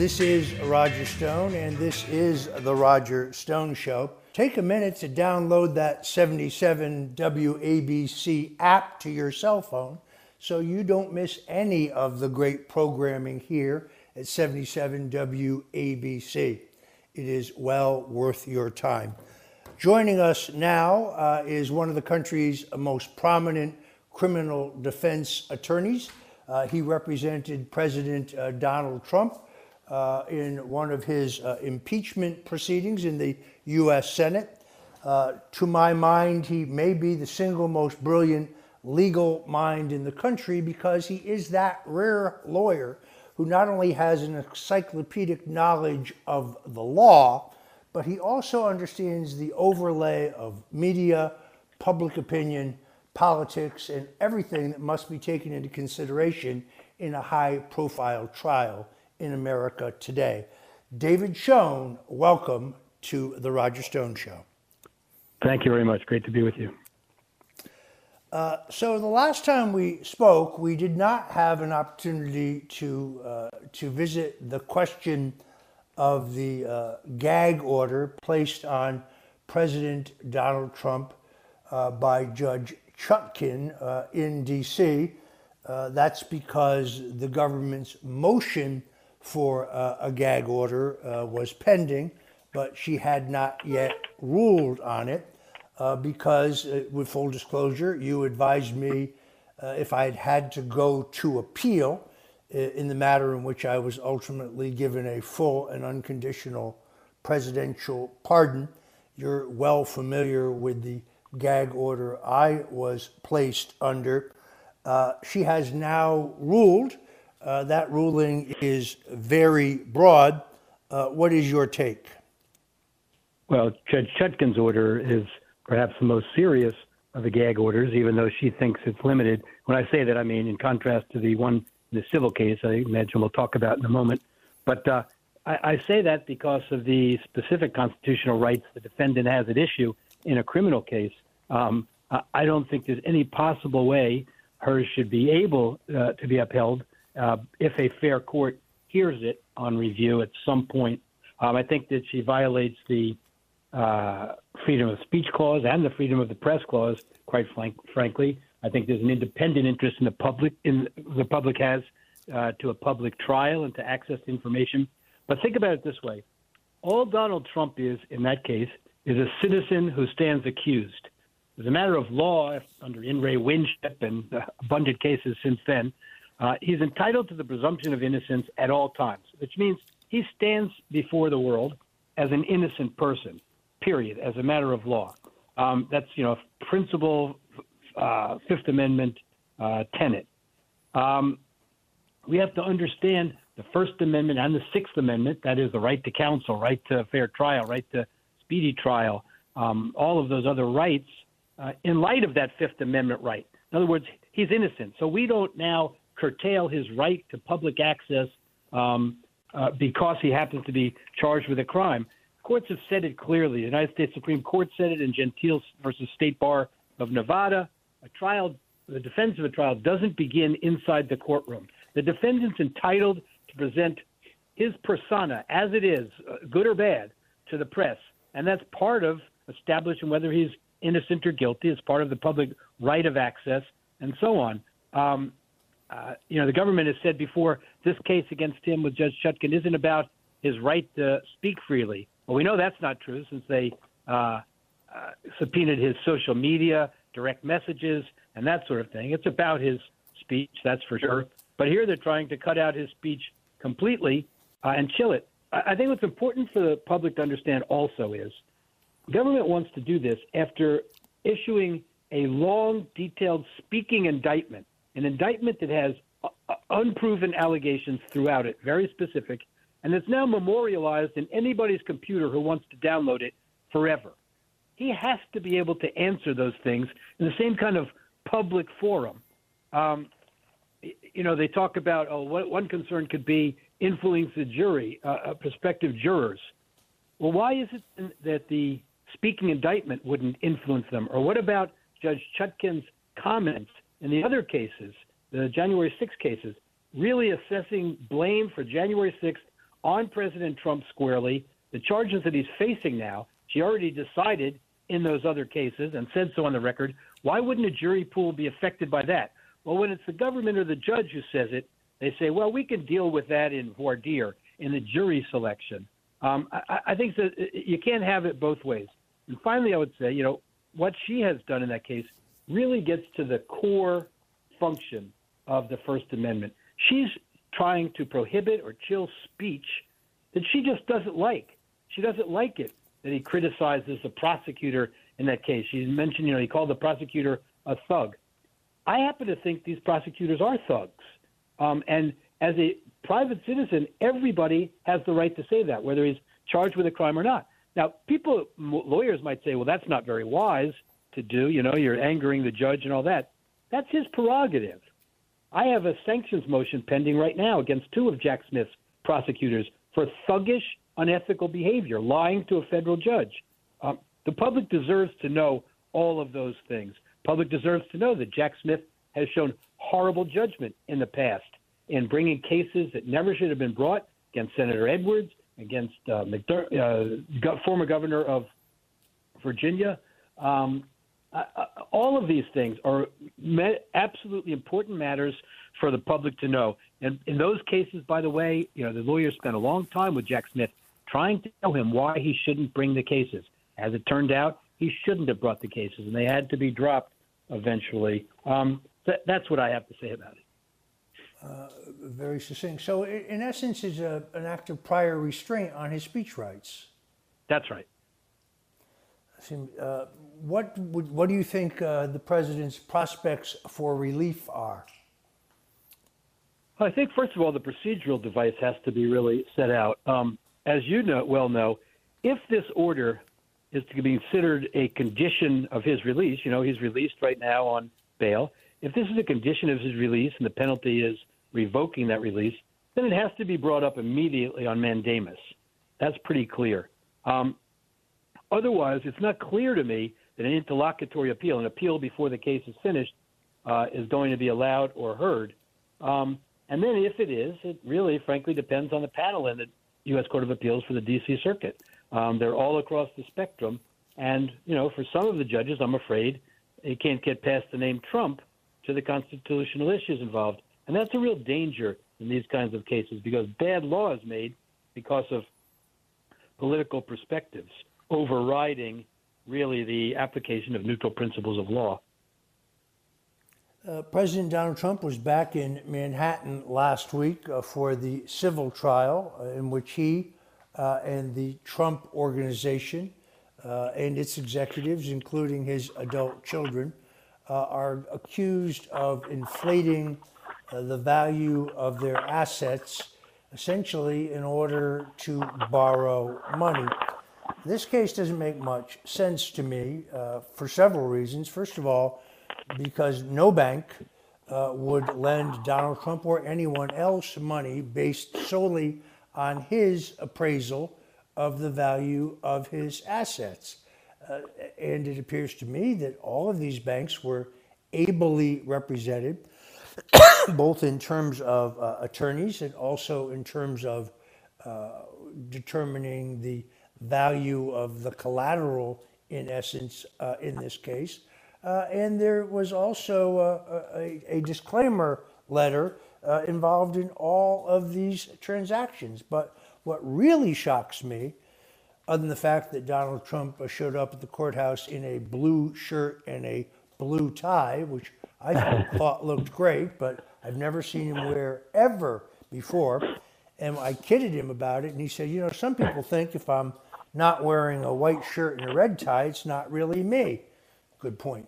This is Roger Stone, and this is The Roger Stone Show. Take a minute to download that 77 WABC app to your cell phone so you don't miss any of the great programming here at 77 WABC. It is well worth your time. Joining us now uh, is one of the country's most prominent criminal defense attorneys. Uh, he represented President uh, Donald Trump uh, in one of his uh, impeachment proceedings in the U.S. Senate. Uh, to my mind, he may be the single most brilliant legal mind in the country because he is that rare lawyer who not only has an encyclopedic knowledge of the law, but he also understands the overlay of media, public opinion, politics, and everything that must be taken into consideration in a high profile trial in America today. David Schoen, welcome to the Roger Stone Show. Thank you very much. Great to be with you. Uh, so the last time we spoke, we did not have an opportunity to uh, to visit the question of the uh, gag order placed on President Donald Trump uh, by Judge Chutkan uh, in D.C. Uh, that's because the government's motion for a gag order was pending, but she had not yet ruled on it uh, because, uh, with full disclosure, you advised me uh, if I had had to go to appeal uh, in the matter in which I was ultimately given a full and unconditional presidential pardon. You're well familiar with the gag order I was placed under. Uh, she has now ruled. Uh, that ruling is very broad. what is your take? Well, Judge Chutkan's order is perhaps the most serious of the gag orders, even though she thinks it's limited. When I say that, I mean in contrast to the one in the civil case, I imagine we'll talk about in a moment. But uh, I, I say that because of the specific constitutional rights the defendant has at issue in a criminal case. Um, I don't think there's any possible way hers should be able uh, to be upheld uh, if a fair court hears it on review at some point. Um, I think that she violates the uh, freedom of speech clause and the freedom of the press clause. Quite frank, frankly, I think there's an independent interest in the public in the public has uh, to a public trial and to access to information. But think about it this way: all Donald Trump is in that case is a citizen who stands accused. As a matter of law, under In re Winship and abundant cases since then, uh, he's entitled to the presumption of innocence at all times, which means he stands before the world as an innocent person period, as a matter of law. Um, that's you know principal uh, Fifth Amendment uh, tenet. Um, we have to understand the First Amendment and the Sixth Amendment. That is the right to counsel, right to fair trial, right to speedy trial. Um, all of those other rights, uh, in light of that Fifth Amendment right. In other words, he's innocent, so we don't now curtail his right to public access um, uh, because he happens to be charged with a crime courts have said it clearly. The United States Supreme Court said it in Gentile versus State Bar of Nevada. A trial, the defense of a trial doesn't begin inside the courtroom. The defendant's entitled to present his persona as it is, uh, good or bad, to the press. And that's part of establishing whether he's innocent or guilty. It's part of the public right of access and so on. Um, uh, you know, the government has said before this case against him with Judge Chutkan isn't about his right to speak freely. Well, we know that's not true since they uh, uh, subpoenaed his social media, direct messages, and that sort of thing. It's about his speech, that's for sure. But here they're trying to cut out his speech completely uh, and chill it. I think what's important for the public to understand also is government wants to do this after issuing a long, detailed speaking indictment, an indictment that has uh, unproven allegations throughout it, very specific, and it's now memorialized in anybody's computer who wants to download it forever. He has to be able to answer those things in the same kind of public forum. Um, you know, they talk about oh, one concern could be influence the jury, uh, uh, prospective jurors. Well, why is it that the speaking indictment wouldn't influence them? Or what about Judge Chutkan's comments in the other cases, the January 6 cases, really assessing blame for January 6th on President Trump squarely, the charges that he's facing now, she already decided in those other cases and said so on the record. Why wouldn't a jury pool be affected by that? Well, when it's the government or the judge who says it, they say, well, we can deal with that in voir dire, in the jury selection. Um, I, I think that you can't have it both ways. And finally, I would say, you know, what she has done in that case really gets to the core function of the First Amendment. She's trying to prohibit or chill speech that she just doesn't like. She doesn't like it that he criticizes the prosecutor in that case. She mentioned, you know, he called the prosecutor a thug. I happen to think these prosecutors are thugs. Um, and as a private citizen, everybody has the right to say that, whether he's charged with a crime or not. Now, people, lawyers might say, well, that's not very wise to do. You know, you're angering the judge and all that. That's his prerogative. I have a sanctions motion pending right now against two of Jack Smith's prosecutors for thuggish, unethical behavior, lying to a federal judge. Um, the public deserves to know all of those things. Public deserves to know that Jack Smith has shown horrible judgment in the past in bringing cases that never should have been brought against Senator Edwards, against uh, McDer- uh, former governor of Virginia. Um, uh, all of these things are me- absolutely important matters for the public to know. And in those cases, by the way, you know the lawyers spent a long time with Jack Smith trying to tell him why he shouldn't bring the cases. As it turned out, he shouldn't have brought the cases, and they had to be dropped eventually. Um, th- that's what I have to say about it. Uh, very succinct. So, in essence, is a, an act of prior restraint on his speech rights. That's right. Uh, what would, what do you think uh, the president's prospects for relief are? I think first of all, the procedural device has to be really set out. Um, as you know, well know, if this order is to be considered a condition of his release, you know, he's released right now on bail. If this is a condition of his release and the penalty is revoking that release, then it has to be brought up immediately on mandamus. That's pretty clear. Um, otherwise, it's not clear to me that an interlocutory appeal, an appeal before the case is finished, uh, is going to be allowed or heard. Um, and then, if it is, it really, frankly, depends on the panel in the U.S. Court of Appeals for the D.C. Circuit. Um, they're all across the spectrum, and you know, for some of the judges, I'm afraid they can't get past the name Trump to the constitutional issues involved, and that's a real danger in these kinds of cases because bad law is made because of political perspectives overriding really the application of neutral principles of law. Uh, President Donald Trump was back in Manhattan last week uh, for the civil trial uh, in which he uh, and the Trump organization uh, and its executives, including his adult children, are accused of inflating the value of their assets essentially in order to borrow money. This case doesn't make much sense to me uh, for several reasons. First of all, because no bank uh, would lend Donald Trump or anyone else money based solely on his appraisal of the value of his assets. Uh, and it appears to me that all of these banks were ably represented, both in terms of uh, attorneys and also in terms of uh, determining the value of the collateral, in essence, uh, in this case. Uh, and there was also uh, a, a, disclaimer letter uh, involved in all of these transactions. But what really shocks me, other than the fact that Donald Trump showed up at the courthouse in a blue shirt and a blue tie, which I thought looked great, but I've never seen him wear ever before. And I kidded him about it, and he said, You know, some people think if I'm not wearing a white shirt and a red tie, it's not really me. Good point.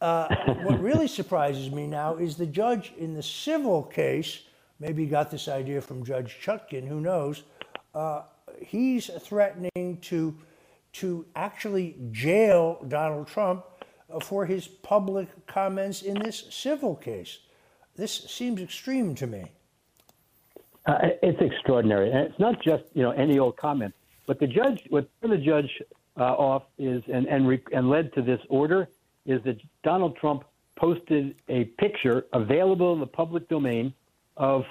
Uh, what really surprises me now is the judge in the civil case, maybe got this idea from Judge Chutkan, who knows, uh, he's threatening to, to actually jail Donald Trump uh, for his public comments in this civil case. This seems extreme to me. Uh, it's extraordinary, and it's not just you know any old comment. But the judge, what turned the judge uh, off is, and and re- and led to this order is that Donald Trump posted a picture available in the public domain of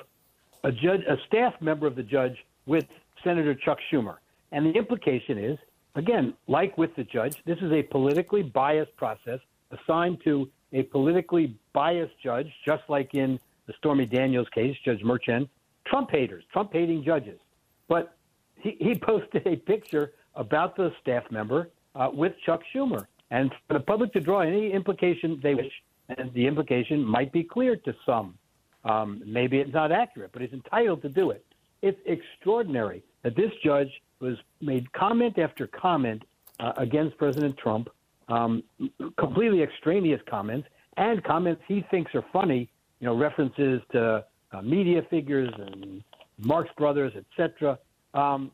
a judge, a staff member of the judge with Senator Chuck Schumer, and the implication is, again, like with the judge, this is a politically biased process assigned to a politically biased judge, just like in the Stormy Daniels case, Judge Merchan, Trump haters, Trump hating judges. But he, he posted a picture about the staff member uh, with Chuck Schumer. And for the public to draw any implication they wish, and the implication might be clear to some. Um, maybe it's not accurate, but he's entitled to do it. It's extraordinary that this judge was made comment after comment uh, against President Trump, um, completely extraneous comments, and comments he thinks are funny, you know, references to uh, media figures and Marx Brothers, etc. Um,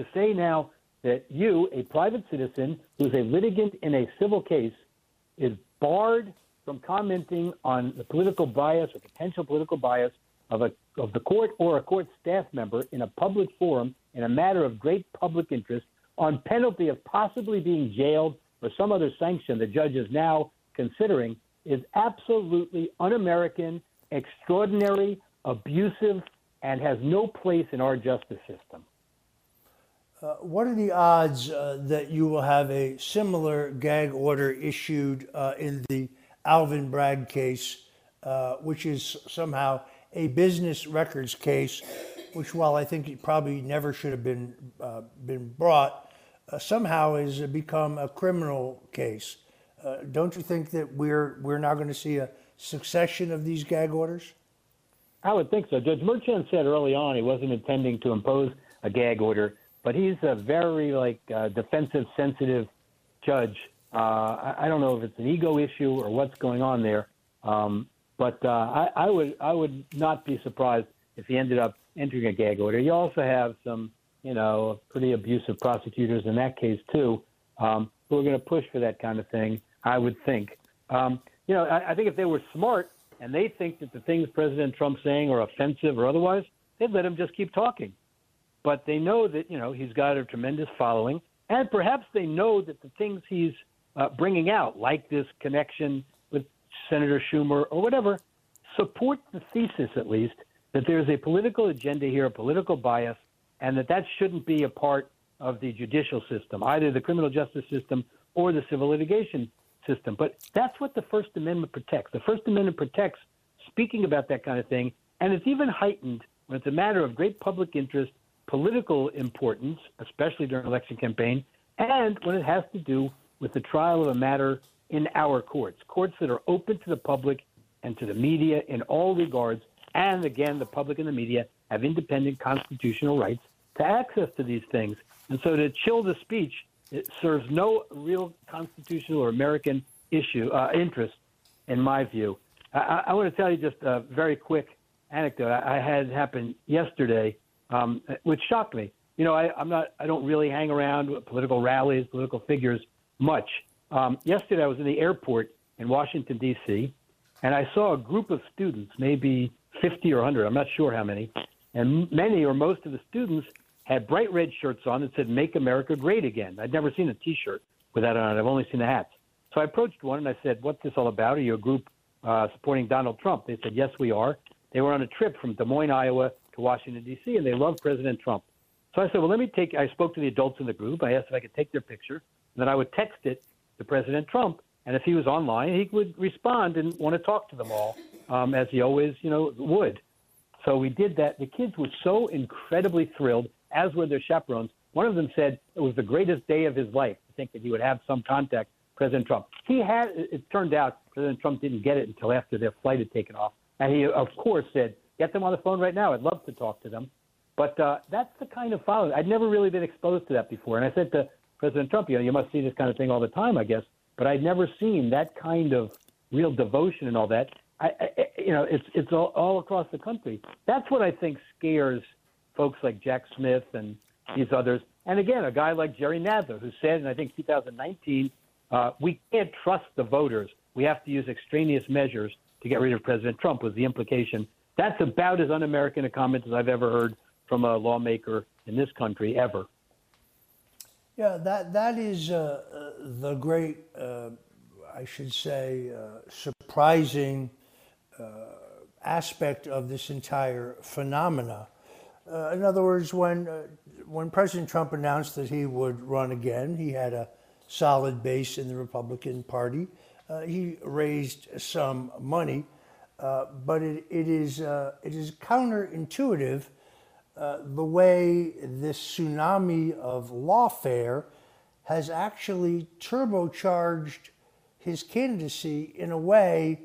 to say now that you, a private citizen who's a litigant in a civil case, is barred from commenting on the political bias or potential political bias of a of the court or a court staff member in a public forum in a matter of great public interest on penalty of possibly being jailed or some other sanction the judge is now considering is absolutely un-American, extraordinary, abusive, and has no place in our justice system. Uh, what are the odds uh, that you will have a similar gag order issued uh, in the Alvin Bragg case, uh, which is somehow a business records case, which, while I think it probably never should have been uh, been brought, somehow has become a criminal case? don't you think that we're we're now going to see a succession of these gag orders? I would think so. Judge Merchan said early on he wasn't intending to impose a gag order but he's a very like uh, defensive, sensitive judge. Uh, I, I, don't know if it's an ego issue or what's going on there, um, but uh, I, I, would I would not be surprised if he ended up entering a gag order. You also have some, you know, pretty abusive prosecutors in that case too, um, who are going to push for that kind of thing. I would think. Um, you know, I, I think if they were smart and they think that the things President Trump's saying are offensive or otherwise, they'd let him just keep talking but they know that you know he's got a tremendous following, and perhaps they know that the things he's uh, bringing out, like this connection with Senator Schumer or whatever, support the thesis at least that there's a political agenda here, a political bias, and that that shouldn't be a part of the judicial system, either the criminal justice system or the civil litigation system. But that's what the First Amendment protects. The First Amendment protects speaking about that kind of thing, and it's even heightened when it's a matter of great public interest political importance, especially during election campaign, and when it has to do with the trial of a matter in our courts, courts that are open to the public and to the media in all regards. And again, the public and the media have independent constitutional rights to access to these things. And so to chill the speech, it serves no real constitutional or American issue uh, interest, in my view. I, I, want to tell you just a very quick anecdote I had happen yesterday um, which shocked me. You know, I, I'm not, I don't really hang around with political rallies, political figures much. Um, yesterday, I was in the airport in Washington D.C. and I saw a group of students, maybe 50 or 100, I'm not sure how many, and many or most of the students had bright red shirts on that said "Make America Great Again." I'd never seen a T-shirt with that on it. I've only seen the hats. So I approached one and I said, "What's this all about? Are you a group uh, supporting Donald Trump?" They said, "Yes, we are." They were on a trip from Des Moines, Iowa, to Washington, D.C., and they love President Trump. So I said, well, let me take, I spoke to the adults in the group. I asked if I could take their picture, and then I would text it to President Trump. And if he was online, he would respond and want to talk to them all, um, as he always, you know, would. So we did that. The kids were so incredibly thrilled, as were their chaperones. One of them said it was the greatest day of his life to think that he would have some contact President Trump. He had. It turned out President Trump didn't get it until after their flight had taken off, and he, of course, said Get them on the phone right now. I'd love to talk to them. But uh, that's the kind of following. I'd never really been exposed to that before. And I said to President Trump, you know, you must see this kind of thing all the time, I guess. But I'd never seen that kind of real devotion and all that. I, I you know, it's it's all, all across the country. That's what I think scares folks like Jack Smith and these others. And again, a guy like Jerry Nadler, who said in I think 2019, uh, we can't trust the voters. We have to use extraneous measures to get rid of President Trump. Was the implication? That's about as un-American a comment as I've ever heard from a lawmaker in this country ever. Yeah, that that is uh, uh, the great, uh, I should say, uh, surprising uh, aspect of this entire phenomena. Uh, in other words, when when President Trump announced that he would run again, he had a solid base in the Republican Party. he raised some money, but it, it is it is counterintuitive uh, the way this tsunami of lawfare has actually turbocharged his candidacy in a way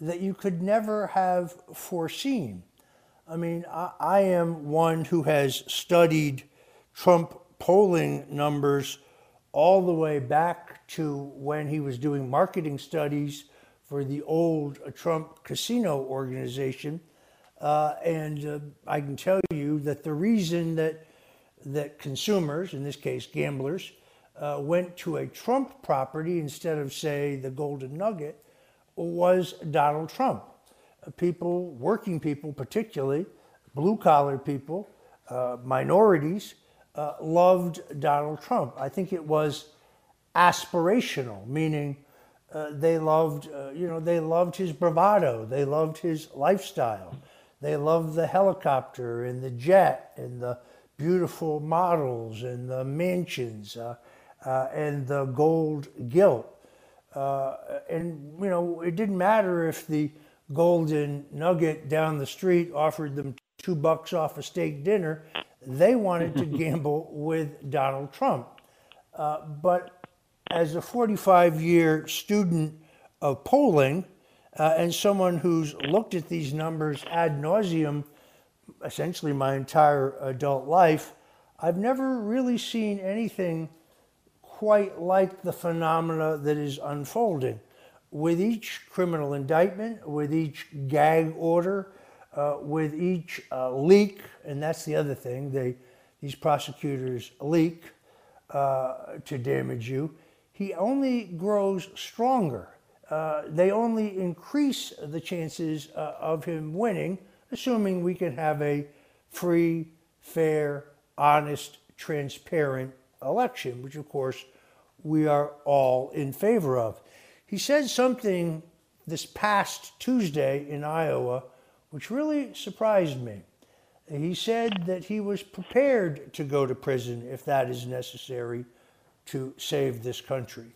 that you could never have foreseen. I mean, I, I am one who has studied Trump polling numbers all the way back to when he was doing marketing studies for the old Trump casino organization uh, and uh, I can tell you that the reason that that consumers, in this case gamblers, uh, went to a Trump property instead of, say, the Golden Nugget, was Donald Trump. People, working people particularly, blue collar people, uh, minorities, uh, loved Donald Trump. I think it was aspirational, meaning they loved, you know, they loved his bravado, they loved his lifestyle. They loved the helicopter and the jet and the beautiful models and the mansions uh, uh, and the gold gilt. Uh, and, you know, it didn't matter if the golden nugget down the street offered them two bucks off a steak dinner. They wanted to gamble with Donald Trump. Uh, but as a 45 year student of polling, uh, and someone who's looked at these numbers ad nauseum, essentially my entire adult life, I've never really seen anything quite like the phenomena that is unfolding. With each criminal indictment, with each gag order, uh, with each uh, leak, and that's the other thing, they, these prosecutors leak uh, to damage you, he only grows stronger uh, they only increase the chances uh, of him winning, assuming we can have a free, fair, honest, transparent election, which of course we are all in favor of. He said something this past Tuesday in Iowa which really surprised me. He said that he was prepared to go to prison if that is necessary to save this country.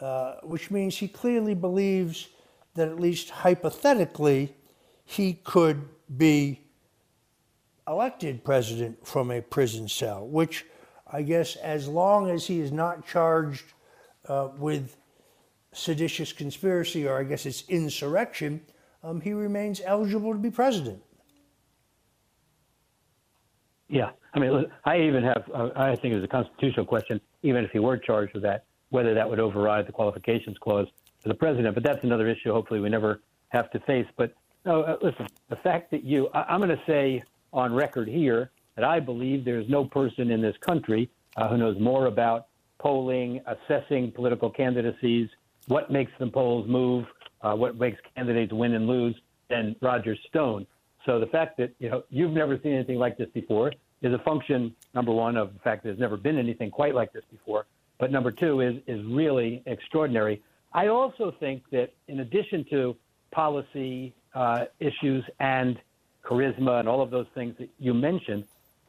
Uh, which means he clearly believes that at least hypothetically he could be elected president from a prison cell, which I guess as long as he is not charged uh, with seditious conspiracy, or I guess it's insurrection, um, he remains eligible to be president. Yeah, I mean, I even have, uh, I think it was a constitutional question, even if he were charged with that whether that would override the qualifications clause for the president. But that's another issue. Hopefully, we never have to face. But no, uh, listen, the fact that you, I, am going to say on record here that I believe there's no person in this country uh, who knows more about polling, assessing political candidacies, what makes the polls move, uh, what makes candidates win and lose than Roger Stone. So the fact that you know you've never seen anything like this before is a function, number one, of the fact there's never been anything quite like this before but number two is, is really extraordinary. I also think that in addition to policy uh, issues and charisma and all of those things that you mentioned,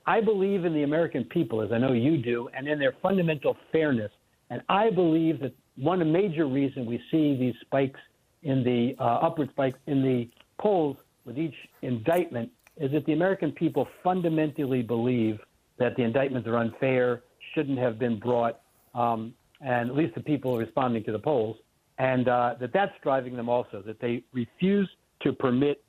I believe in the American people, as I know you do, and in their fundamental fairness. And I believe that one major reason we see these spikes in the uh, upward spikes in the polls with each indictment is that the American people fundamentally believe that the indictments are unfair, shouldn't have been brought, um, and at least the people responding to the polls, and uh, that that's driving them also, that they refuse to permit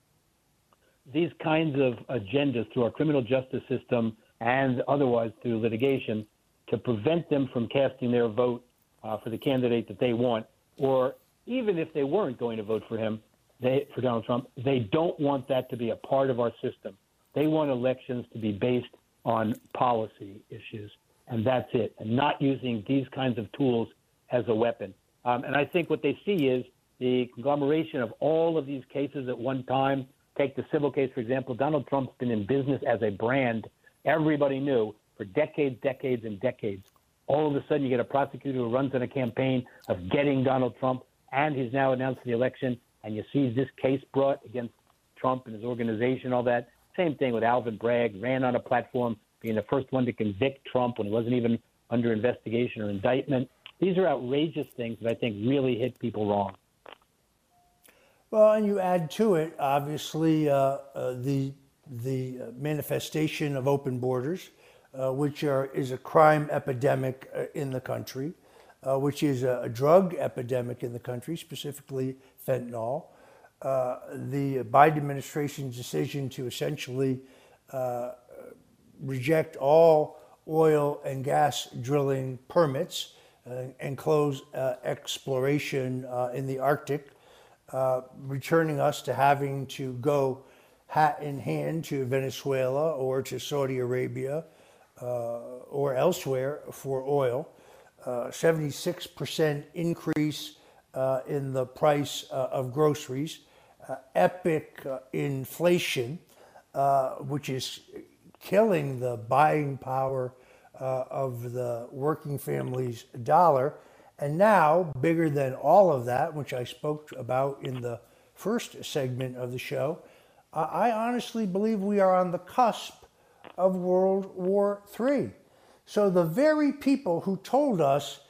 these kinds of agendas through our criminal justice system and otherwise through litigation to prevent them from casting their vote uh, for the candidate that they want, or even if they weren't going to vote for him, they, for Donald Trump, they don't want that to be a part of our system. They want elections to be based on policy issues. and that's it, and not using these kinds of tools as a weapon. Um, and I think what they see is the conglomeration of all of these cases at one time. Take the civil case, for example. Donald Trump's been in business as a brand. Everybody knew for decades, decades, and decades. All of a sudden, you get a prosecutor who runs on a campaign of getting Donald Trump, and he's now announced the election, and you see this case brought against Trump and his organization, all that. Same thing with Alvin Bragg, ran on a platform being the first one to convict Trump when he wasn't even under investigation or indictment. These are outrageous things that I think really hit people wrong. Well, and you add to it, obviously, uh, uh, the the manifestation of open borders, uh, which are, is a crime epidemic uh, in the country, uh, which is a, a, drug epidemic in the country, specifically fentanyl. Uh, the Biden administration's decision to essentially reject all oil and gas drilling permits and close exploration in the Arctic uh, returning us to having to go hat in hand to Venezuela or to Saudi Arabia uh, or elsewhere for oil. Uh, 76% increase uh, in the price uh, of groceries, epic inflation, which is killing the buying power of the working family's dollar and now, bigger than all of that, which I spoke about in the first segment of the show, I honestly believe we are on the cusp of World War III. So the very people who told us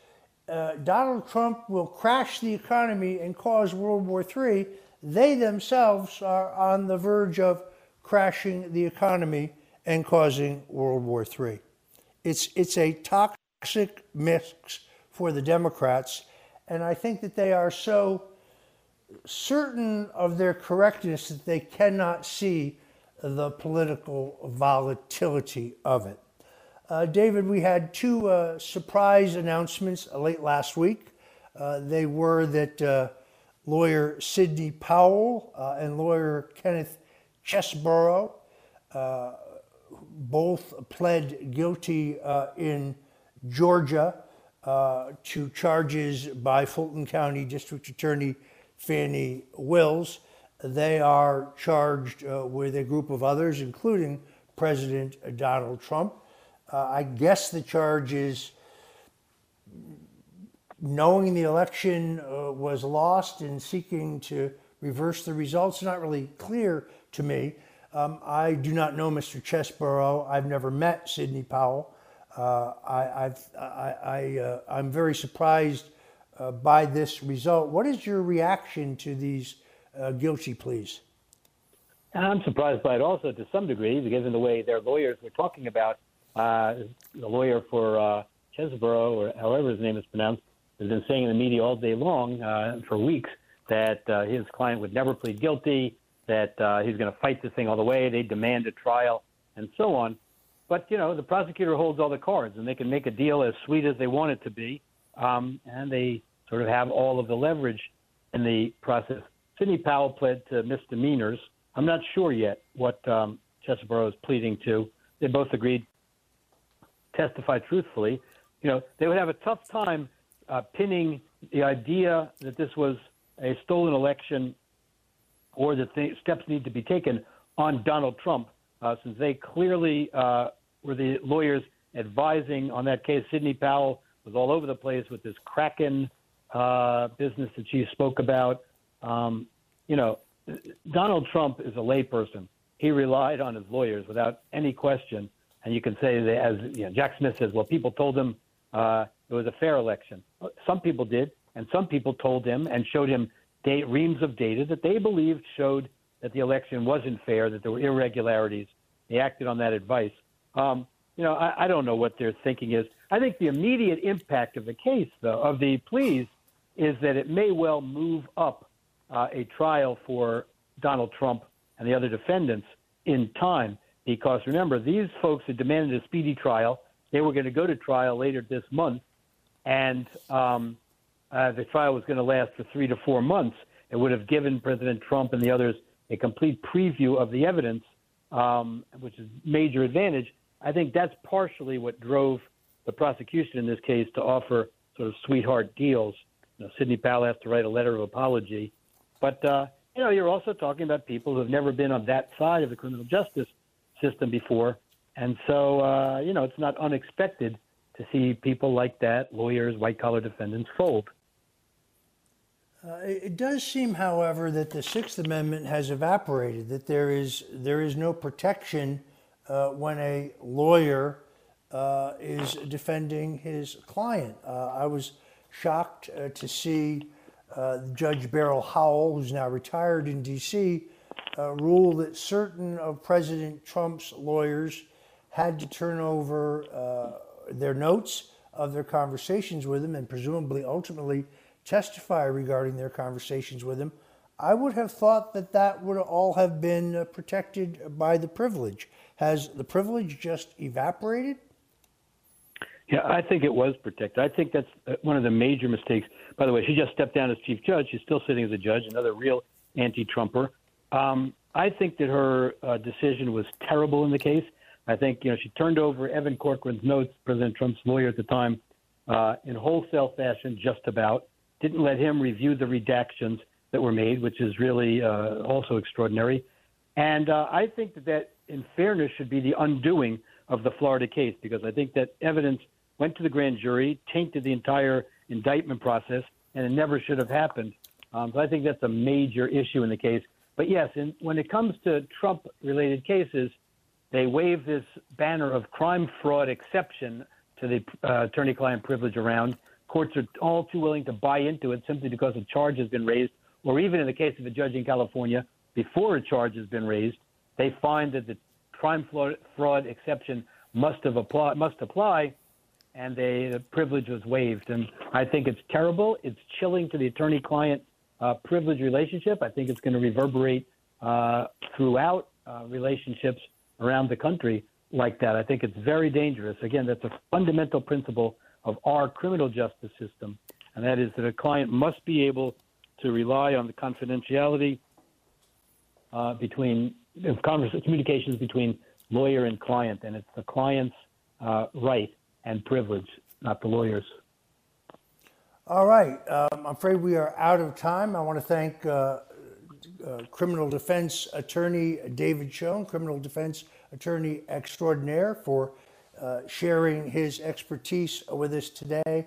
uh, Donald Trump will crash the economy and cause World War III, they themselves are on the verge of crashing the economy and causing World War III. It's, it's a toxic mix for the Democrats. And I think that they are so certain of their correctness that they cannot see the political volatility of it. Uh, David, we had two uh, surprise announcements late last week. Uh, they were that uh, lawyer Sidney Powell uh, and lawyer Kenneth Chesebro uh, both pled guilty in Georgia uh, to charges by Fulton County District Attorney Fani Willis. They are charged uh, with a group of others, including President Donald Trump. Uh, I guess the charge is knowing the election uh, was lost and seeking to reverse the results. Not really clear to me. Um, I do not know Mr. Chesebro. I've never met Sidney Powell. Uh, I, I, I, uh, I'm very surprised uh, by this result. What is your reaction to these uh, guilty pleas? I'm surprised by it also to some degree, given the way their lawyers were talking about. Uh, the lawyer for uh, Chesebro, or however his name is pronounced, has been saying in the media all day long uh, for weeks that uh, his client would never plead guilty, that uh, he's going to fight this thing all the way. They demand a trial, and so on. But you know, the prosecutor holds all the cards, and they can make a deal as sweet as they want it to be, um, and they sort of have all of the leverage in the process. Sidney Powell pled to misdemeanors. I'm not sure yet what um, Chesebro is pleading to. They both agreed testify truthfully. You know, they would have a tough time uh, pinning the idea that this was a stolen election or that th- steps need to be taken on Donald Trump uh, since they clearly uh, were the lawyers advising on that case. Sidney Powell was all over the place with this Kraken uh, business that she spoke about. Um, you know, Donald Trump is a layperson. He relied on his lawyers without any question. And you can say that, as you know, Jack Smith says, well, people told him uh, it was a fair election. Some people did, and some people told him and showed him reams of data that they believed showed that the election wasn't fair, that there were irregularities. They acted on that advice. Um, you know, I, I don't know what their thinking is. I think the immediate impact of the case, though, of the pleas, is that it may well move up uh, a trial for Donald Trump and the other defendants in time. Because remember, these folks had demanded a speedy trial. They were going to go to trial later this month, and um, uh, the trial was going to last for three to four months. It would have given President Trump and the others a complete preview of the evidence, um, which is major advantage. I think that's partially what drove the prosecution in this case to offer sort of sweetheart deals. You know, Sidney Powell has to write a letter of apology, but uh, you know, you're also talking about people who have never been on that side of the criminal justice system before, and so uh, you know, it's not unexpected to see people like that, lawyers, white collar defendants, fold. Uh, it does seem, however, that the Sixth Amendment has evaporated. That there is there is no protection uh, when a lawyer uh, is defending his client. Uh, I was shocked uh, to see uh, Judge Beryl Howell, who's now retired in D.C., rule that certain of President Trump's lawyers had to turn over their notes of their conversations with him and presumably ultimately testify regarding their conversations with him, I would have thought that that would all have been uh, protected by the privilege. Has the privilege just evaporated? Yeah, I think it was protected. I think that's uh, one of the major mistakes. By the way, she just stepped down as chief judge. She's still sitting as a judge, another real anti-Trumper. Um, I think that her uh, decision was terrible in the case. I think you know she turned over Evan Corcoran's notes, President Trump's lawyer at the time, uh, in wholesale fashion, just about didn't let him review the redactions that were made, which is really uh, also extraordinary. And uh, I think that that, in fairness, should be the undoing of the Florida case because I think that evidence went to the grand jury, tainted the entire indictment process, and it never should have happened. Um, so I think that's a major issue in the case. But yes, in, when it comes to Trump related cases, they wave this banner of crime fraud exception to the uh, attorney client privilege around courts are all too willing to buy into it simply because a charge has been raised, or even in the case of a judge in California, before a charge has been raised, they find that the crime fraud fraud exception must have apply, must apply, and they, the privilege was waived. And I think it's terrible. It's chilling to the attorney-client uh, privilege relationship. I think it's going to reverberate uh, throughout uh, relationships around the country like that. I think it's very dangerous. Again, that's a fundamental principle of our criminal justice system, and that is that a client must be able to rely on the confidentiality uh, between communications between lawyer and client, and it's the client's uh, right and privilege, not the lawyer's. All right. Um, I'm afraid we are out of time. I want to thank uh, uh, criminal defense attorney David Schoen, criminal defense attorney extraordinaire, for uh, sharing his expertise with us today.